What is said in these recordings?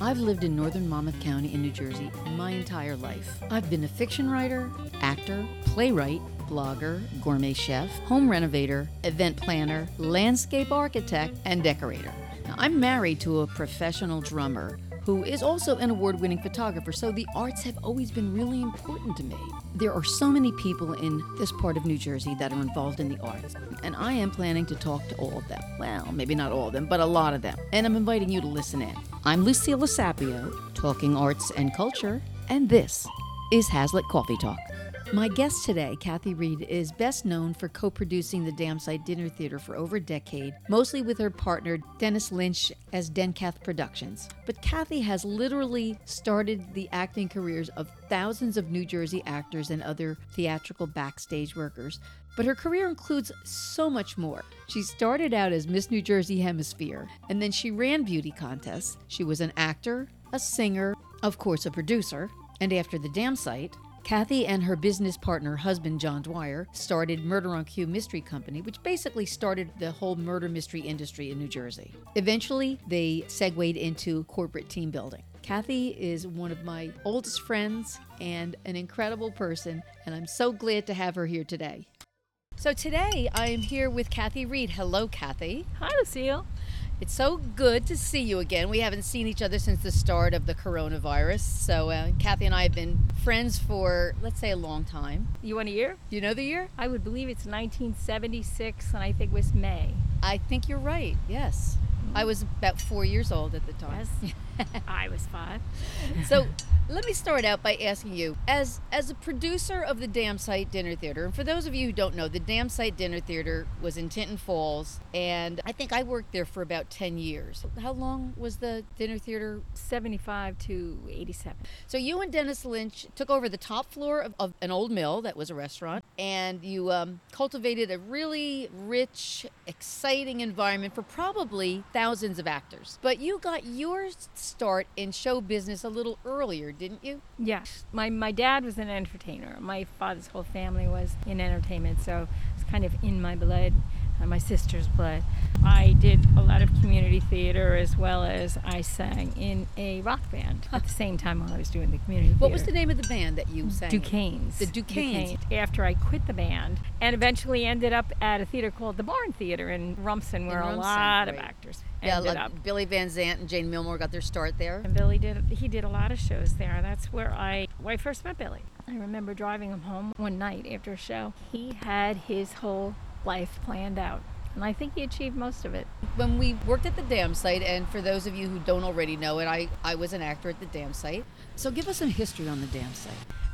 I've lived in northern Monmouth County in New Jersey my entire life. I've been a fiction writer, actor, playwright, blogger, gourmet chef, home renovator, event planner, landscape architect, and decorator. Now, I'm married to a professional drummer who is also an award winning photographer, so the arts have always been really important to me. There are so many people in this part of New Jersey that are involved in the arts, and I am planning to talk to all of them. Well, maybe not all of them, but a lot of them. And I'm inviting you to listen in. I'm Lucille Sapio, talking arts and culture, and this is Hazlet Coffee Talk. My guest today, Kathy Reed, is best known for co producing the Dam Site Dinner Theater for over a decade, mostly with her partner Dennis Lynch as Denkath Productions. But Kathy has literally started the acting careers of thousands of New Jersey actors and other theatrical backstage workers. But her career includes so much more. She started out as Miss New Jersey Hemisphere, and then she ran beauty contests. She was an actor, a singer, of course, a producer, and after the Dam Site, Kathy and her business partner, husband John Dwyer, started Murder on Cue Mystery Company, which basically started the whole murder mystery industry in New Jersey. Eventually, they segued into corporate team building. Kathy is one of my oldest friends and an incredible person, and I'm so glad to have her here today. So today I am here with Kathy Reed. Hello, Kathy. Hi, Lucille. It's so good to see you again. We haven't seen each other since the start of the coronavirus. So, uh, Kathy and I have been friends for, let's say, a long time. You want a year? Do you know the year? I would believe it's 1976, and I think it was May. I think you're right, yes. I was about four years old at the time. Yes. I was five. So let me start out by asking you, as as a producer of the Dam Site Dinner Theater, and for those of you who don't know, the Dam Site Dinner Theater was in Tinton Falls, and I think I worked there for about ten years. How long was the dinner theater? 75 to 87. So you and Dennis Lynch took over the top floor of, of an old mill that was a restaurant, and you um, cultivated a really rich, exciting environment for probably thousands of actors. But you got your start in show business a little earlier, didn't you? Yes. My, my dad was an entertainer. My father's whole family was in entertainment, so it's kind of in my blood, my sister's blood. I did a lot of community theater as well as I sang in a rock band at the same time while I was doing the community What theater. was the name of the band that you sang? Duquesne's. The Duquesnes. After I quit the band and eventually ended up at a theater called the Barn Theater in Rumson, where In a Rumson, lot of right. actors Yeah, ended like up. Billy Van Zandt and Jane Milmore got their start there. And Billy did he did a lot of shows there. That's where I where I first met Billy. I remember driving him home one night after a show. He had his whole life planned out. And I think he achieved most of it. When we worked at the dam site, and for those of you who don't already know it, I, I was an actor at the dam site. So give us some history on the dam site.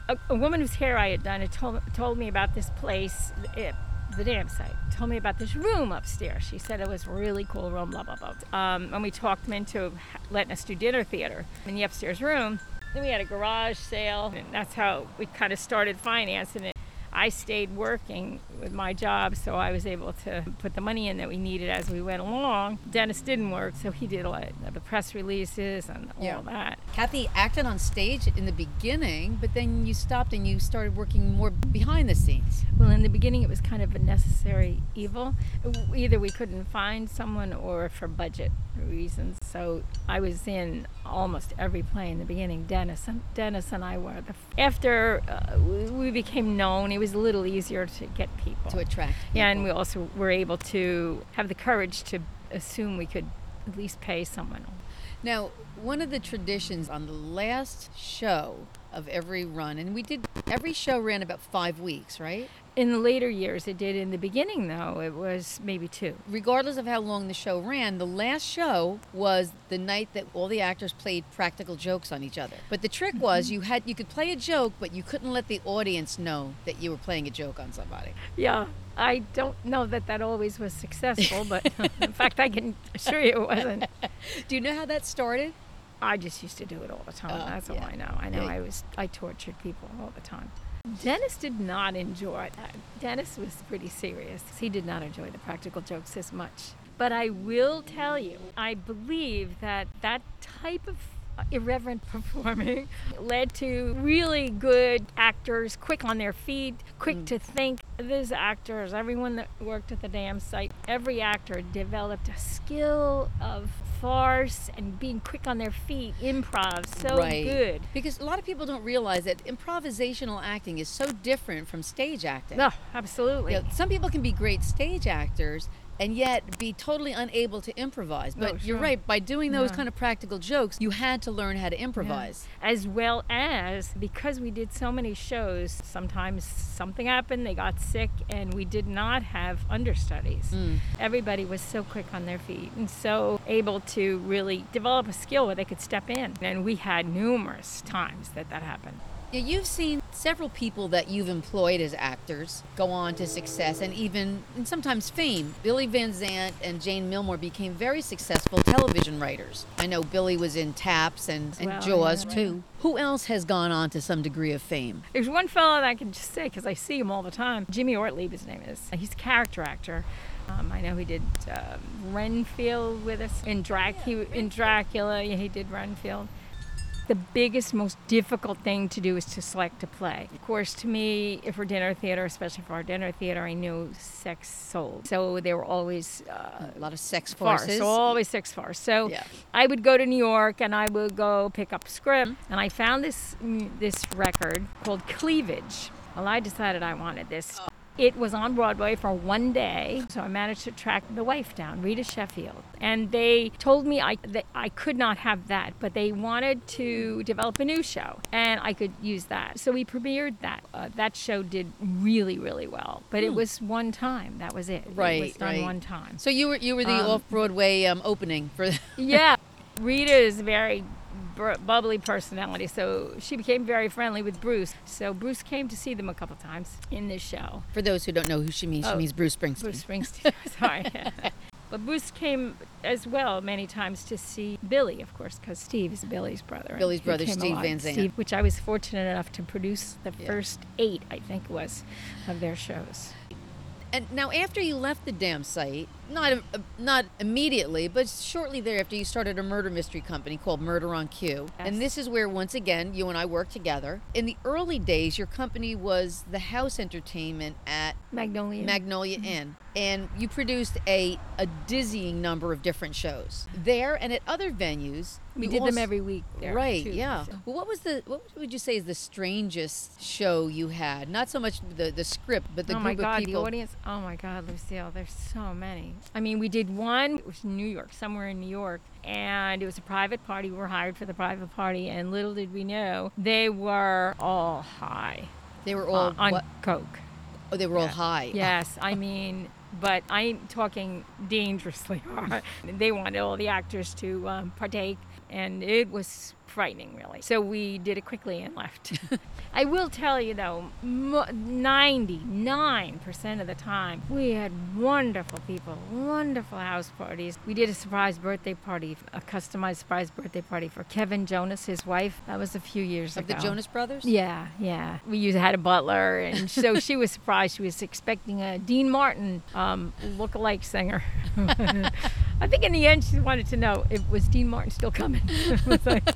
A, a woman whose hair I had done had told, told me about this place, it, the dam site. Told me about this room upstairs. She said it was a really cool room, blah, blah, blah. Um, and we talked them into letting us do dinner theater in the upstairs room. Then we had a garage sale, and that's how we kind of started financing it. I stayed working with my job, so I was able to put the money in that we needed as we went along. Dennis didn't work, so he did a lot of the press releases and all Yeah. that. Kathy acted on stage in the beginning, but then you stopped and you started working more behind the scenes. Well, in the beginning, it was kind of a necessary evil. Either we couldn't find someone or for budget reasons. So I was in almost every play in the beginning. Dennis and Dennis and I were. The, after uh, we- we became known, it was a little easier to get people. To attract Yeah, and we also were able to have the courage to assume we could at least pay someone. Now, one of the traditions on the last show of every run, and we did every show ran about five weeks, right? In the later years, it did. In the beginning, though, it was maybe two. Regardless of how long the show ran, the last show was the night that all the actors played practical jokes on each other. But the trick mm-hmm. was you had you could play a joke, but you couldn't let the audience know that you were playing a joke on somebody. Yeah, I don't know that that always was successful, but in fact, I can assure you it wasn't. Do you know how that started? I just used to do it all the time. Oh, That's all. I know. I know Yeah. I was I tortured people all the time. Dennis did not enjoy that. Dennis was pretty serious. He did not enjoy the practical jokes as much. But I will tell you, I believe that that type of irreverent performing led to really good actors, quick on their feet, quick mm. to think. These actors, everyone that worked at the dam site, every actor developed a skill of farce and being quick on their feet, improv, so right. good. Because a lot of people don't realize that improvisational acting is so different from stage acting. No, absolutely. You know, some people can be great stage actors and yet be totally unable to improvise. But Oh, you're right, by doing those Yeah. kind of practical jokes, you had to learn how to Yeah. improvise. As well as because we did so many shows, sometimes something happened, they got sick, and we did not have understudies. Mm. Everybody was so quick on their feet and so able to really develop a skill where they could step in. And we had numerous times that that happened. Yeah, you've seen several people that you've employed as actors go on to success and even and sometimes fame. Billy Van Zandt and Jane Milmore became very successful television writers. I know Billy was in Taps and, and well, Jaws yeah. too. Who else has gone on to some degree of fame? There's one fellow that I can just say because I see him all the time. Jimmy Ortlieb, his name is. He's a character actor. Um, I know he did uh, Renfield with us in Drac. He, in Dracula, yeah, he did Renfield. The biggest, most difficult thing to do is to select a play. Of course, to me, if we're dinner theater, especially for our dinner theater, I knew sex sold. So there were always uh, A lot of sex farce, farces. so always sex farce. So Yeah. I would go to New York and I would go pick up a script, and I found this this record called Cleavage. Well, I decided I wanted this. It was on Broadway for one day, so I managed to track the wife down, Rita Sheffield, and they told me I that I could not have that, but they wanted to develop a new show, and I could use that. So we premiered that. Uh, that show did really, really well, but it was one time. That was it. it was Right, done right. one time. So you were you were the Um, off Broadway um, opening for. yeah, Rita is very bubbly personality, so she became very friendly with Bruce. So Bruce came to see them a couple times in this show. for those who don't know who she means, she Oh, means Bruce Springsteen. Bruce Springsteen, sorry. But Bruce came as well many times to see Billy, of course, because Steve is Billy's brother. Billy's brother, Steve. Van Zandt. Steve, which I was fortunate enough to produce the Yeah. first eight, I think it was, of their shows. And now, after you left the dam site, not uh, not immediately, but shortly thereafter, you started a murder mystery company called Murder on Cue. And this is where, once again, you and I worked together. In the early days, your company was the house entertainment at Magnolia. Magnolia Inn, and you produced a a dizzying number of different shows there and at other venues. we did them every week there. Right, too, yeah. so. Well, what was the what would you say is the strangest show you had? Not so much the the script, but the oh group my of god, people. the audience! Oh my god, Lucille, there's so many. I mean, we did one. It was in New York, somewhere in New York, and it was a private party. We were hired for the private party, and little did we know they were all high They were uh, all on what? coke. Oh, they were all high. Yes, I mean, but I'm talking dangerously hard. They wanted all the actors to um, partake, and it was frightening, really. So we did it quickly and left. I will tell you, though, 99% of the time, we had wonderful people, wonderful house parties. We did a surprise birthday party, a customized surprise birthday party for Kevin Jonas, his wife. That was a few years Of ago. the Jonas Brothers. Yeah, yeah. We used had a butler, and so she was surprised. She was expecting a Dean Martin um, look-alike singer. I think in the end she wanted to know if was Dean Martin still coming. Like,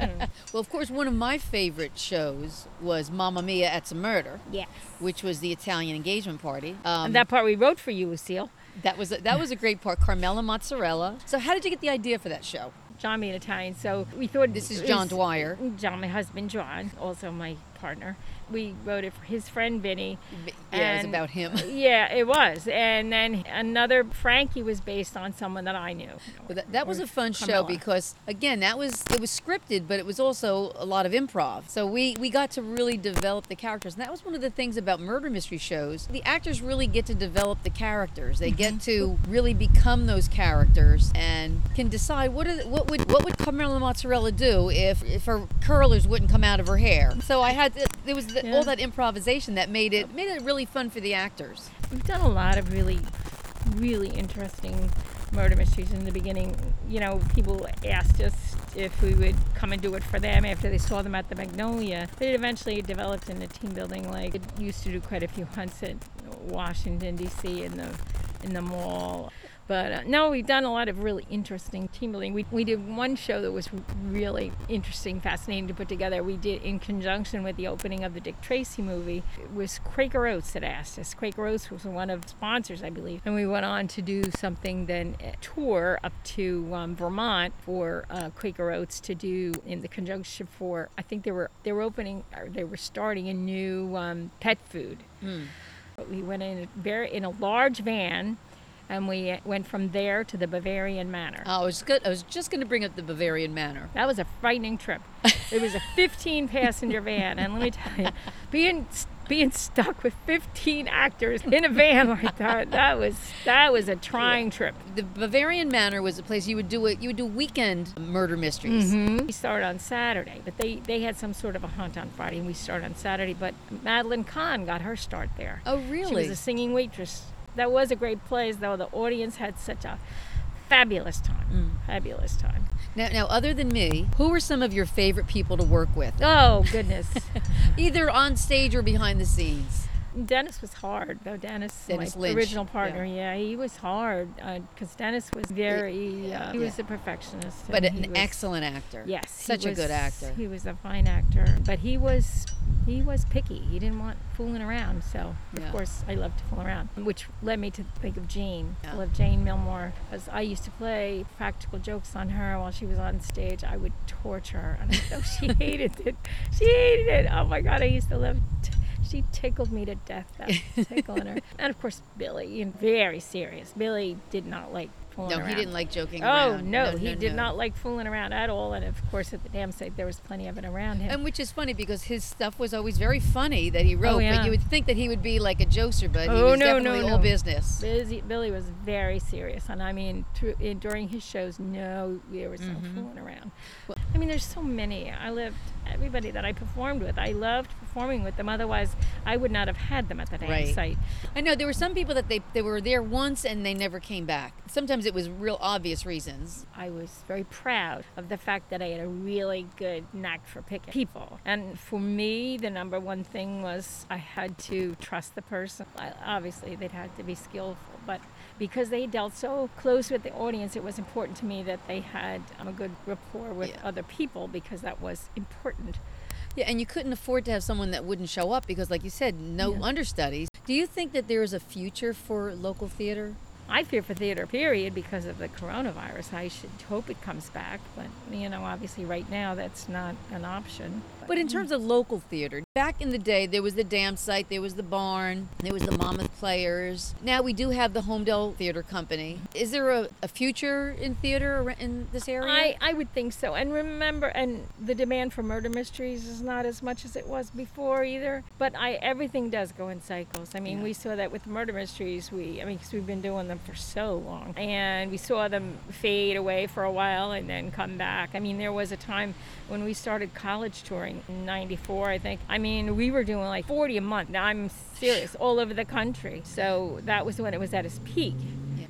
I don't know. Well, of course, one of my favorite shows was Mamma Mia at some Murder, yes. which was the Italian engagement party. Um, and that part we wrote for you, Lucille. that was a, that was a great part. Carmela Mozzarella. So, how did you get the idea for that show? John being Italian, so we thought This is John Dwyer. John, my husband, John, also my partner. We wrote it for his friend Vinny. Yeah, it was And- about him. Yeah, it was. And then another Frankie was based on someone that I knew. But that, that was a fun show because again, that was it was scripted, but it was also a lot of improv. So we we got to really develop the characters, and that was one of the things about murder mystery shows. The actors really get to develop the characters. They get mm-hmm. to really become those characters and can decide what are the, what would what would Carmela Mozzarella do if if her curlers wouldn't come out of her hair. So I had to, there was the, Yeah. all that improvisation that made it made it really fun for the actors. We've done a lot of really, really interesting murder mysteries in the beginning. You know, people asked us if we would come and do it for them after they saw them at the Magnolia. But it eventually developed into team building. Like it used to do quite a few hunts at Washington D.C. in the in the mall. But uh, no, we've done a lot of really interesting team building. We, we did one show that was really interesting, fascinating to put together. We did in conjunction with the opening of the Dick Tracy movie. It was Quaker Oats that asked us. Quaker Oats was one of the sponsors, I believe. And we went on to do something then a tour up to um, Vermont for uh, Quaker Oats to do in the conjunction for I think they were they were opening or they were starting a new um, pet food. but We went in a very in a large van, and we went from there to the Bavarian Manor. Oh, I was good. I was just going to bring up the Bavarian Manor. That was a frightening trip. it was a 15 passenger van, and let me tell you, being being stuck with 15 actors in a van like that that was that was a trying trip. The Bavarian Manor was a place you would do it. You would do weekend murder mysteries. Mm-hmm. We started on Saturday, but they they had some sort of a hunt on Friday, and we started on Saturday. But Madeline Kahn got her start there. Oh, really She was a singing waitress. That was a great place, though. The audience had such a fabulous time. Mm. Fabulous time. now, now, other than me, who were some of your favorite people to work with, Oh goodness. either on stage or behind the scenes? Dennis was hard, though. Dennis, Dennis my Lynch, original partner, yeah. he was hard because Dennis was very. yeah, uh, he was a perfectionist, But an was- excellent actor. Yes, he such a good actor. He was a fine actor, but he was he was picky. He didn't want fooling around. So Yeah. of course I loved to fool around, which led me to think of Jane. Yeah. I love Jane Milmore because I used to play practical jokes on her while she was on stage. I would torture her, and I know she hated it. She hated it. Oh my God, I used to love. T- she tickled me to death, that tickling her. And of course, Billy, very serious. Billy did not like fooling No, around. he didn't like joking Oh around. no, he did no. not like fooling around at all. And of course, at the dam site, there was plenty of it around him. And which is funny because his stuff was always very funny that he wrote, Oh, yeah. but you would think that he would be like a jokester, but he Oh, was no, no, definitely no. all business. Busy, Billy was very serious, and I mean, thr- in, during his shows, no, there was Mm-hmm. no fooling around. I mean, there's so many. I lived everybody that I performed with. I loved performing with them. Otherwise, I would not have had them at the dam Right. site. I know there were some people that they they were there once and they never came back. Sometimes it was real obvious reasons. I was very proud of the fact that I had a really good knack for picking people. And for me, the number one thing was I had to trust the person. I, obviously, they'd had to be skillful, but because they dealt so close with the audience, it was important to me that they had um, a good rapport with Yeah. other people because that was important. Yeah, and you couldn't afford to have someone that wouldn't show up because, like you said, no Yeah. understudies. Do you think that there is a future for local theater? I fear for theater, period, because of the coronavirus. I should hope it comes back, but you know, obviously, right now, that's not an option. But in terms of local theater, back in the day, there was the dam site, there was the barn, there was the Monmouth Players. Now we do have the Holmdel Theater Company. Is there a, a future in theater in this area? I, I would think so. And remember, and the demand for murder mysteries is not as much as it was before either. But I everything does go in cycles. I mean, Yeah. we saw that with murder mysteries. We, I mean, because we've been doing them for so long, and we saw them fade away for a while and then come back. I mean, there was a time when we started college touring in '94, I think. I mean, we were doing like 40 a month. Now I'm serious, all over the country. So that was when it was at its peak.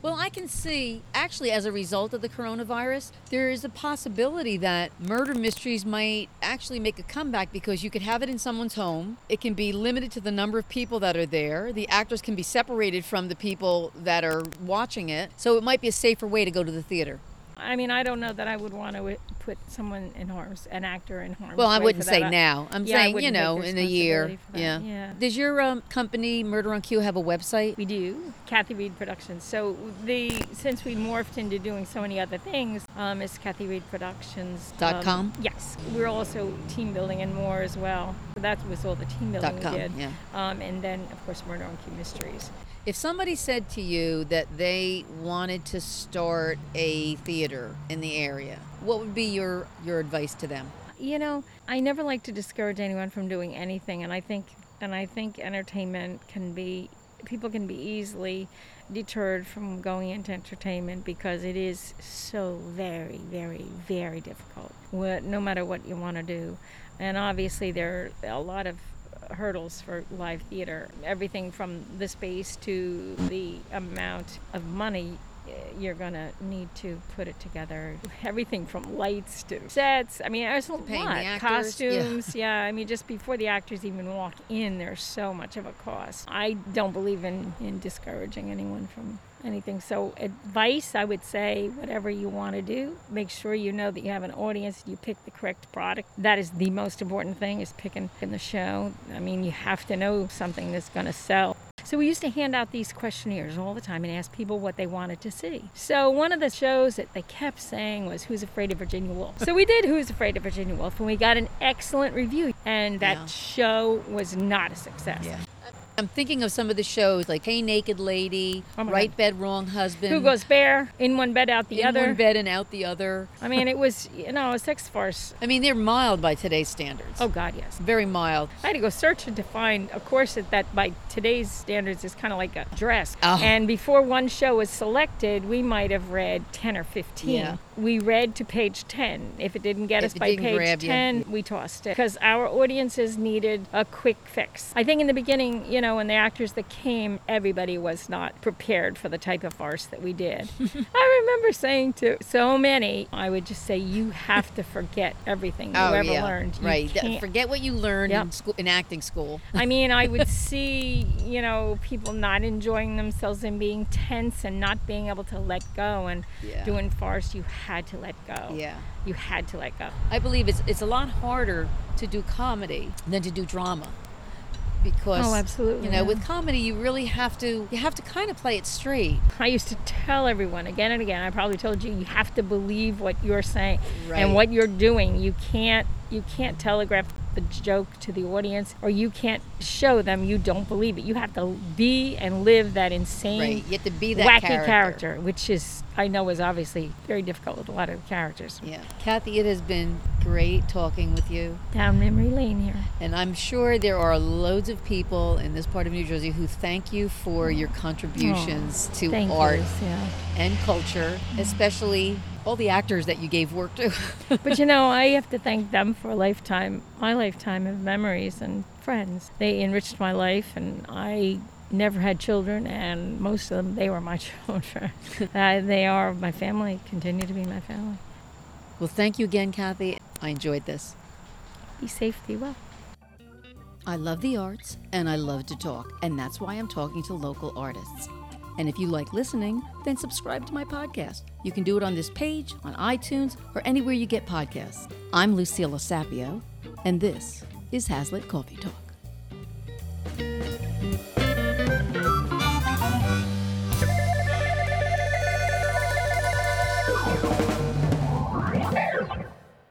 Well, I can see actually as a result of the coronavirus, there is a possibility that murder mysteries might actually make a comeback because you could have it in someone's home. It can be limited to the number of people that are there. The actors can be separated from the people that are watching it. So it might be a safer way to go to the theater. I mean, I don't know that I would want to put someone in harm's, an actor in harm's Well, I wouldn't say that. now. I'm Yeah, saying, you know, in a year. responsibility for that. Yeah. Yeah. Does your um, company, Murder on Cue, have a website? We do, Kathy Reed Productions. So the since we morphed into doing so many other things, um, it's Kathy Reed Productions. Dot um, com? Yes, we're also team building and more as well. So that was all the team building Dot com, we did. yeah. Um, and then of course Murder on Cue Mysteries. If somebody said to you that they wanted to start a theater in the area, what would be your, your advice to them? you know i never like to discourage anyone from doing anything and i think and i think entertainment can be people can be easily deterred from going into entertainment because it is so very very very difficult what, no matter what you want to do and obviously there are a lot of hurdles for live theater everything from the space to the amount of money uh, you're gonna need to put it together. Everything from lights to sets. I mean, there's a lot. the actors, yeah. Costumes. Yeah. I mean, just before the actors even walk in, there's so much of a cost. I don't believe in in discouraging anyone from anything. So, advice, I would say, whatever you want to do, make sure you know that you have an audience. You pick the correct product. That is the most important thing: is picking in the show. I mean, you have to know something that's going to sell. So we used to hand out these questionnaires all the time and ask people what they wanted to see. So one of the shows that they kept saying was Who's Afraid of Virginia Woolf? So we did Who's Afraid of Virginia Woolf and we got an excellent review and that Yeah. show was not a success. I'm thinking of some of the shows like Hey Naked Lady, Oh Right God. Bed, Wrong Husband. Who goes bare in one bed out the in other? In one bed and out the other. I mean, it was, you know, a sex farce. I mean, they're mild by today's standards. Oh God, yes. Very mild. I had to go searching to find a corset that, by today's standards, is kind of like a dress. Oh. And before one show was selected, we might have read 10 or 15. Yeah. We read to page 10. If it didn't get If us by page grab you. 10, we tossed it. Because our audiences needed a quick fix. I think in the beginning, you know, when the actors that came, everybody was not prepared for the type of farce that we did. I remember saying to so many, I would just say, you have to forget everything you oh ever yeah, learned. You right. Can't- Forget what you learned Yep. in school, in acting school. I mean, I would see, you know, people not enjoying themselves and being tense and not being able to let go. And Yeah. doing farce, you had to let go. Yeah. You had to let go. I believe it's it's a lot harder to do comedy than to do drama. Because Oh, absolutely, You know, yeah. with comedy you really have to you have to kind of play it straight. I used to tell everyone again and again. I probably told you you have to believe what you're saying Right. and what you're doing. You can't you can't telegraph the joke to the audience or you can't show them you don't believe it. You have to be and live that insane Right. You have to be that wacky character. which is I know is obviously very difficult with a lot of characters. Yeah. Kathy, it has been great talking with you. Down memory lane here. And I'm sure there are loads of people in this part of New Jersey who thank you for your contributions to art you. Yeah. and culture, especially all the actors that you gave work to. But you know, I have to thank them for a lifetime, my lifetime of memories and friends. They enriched my life, and I never had children, and most of them, they were my children. uh, they are my family, continue to be my family. well, thank you again, Kathy. I enjoyed this. Be safe, be well. I love the arts and I love to talk, and that's why I'm talking to local artists. And if you like listening, then subscribe to my podcast. You can do it on this page, on iTunes, or anywhere you get podcasts. I'm Lucilla Sapio, and this is Hazlet Coffee Talk.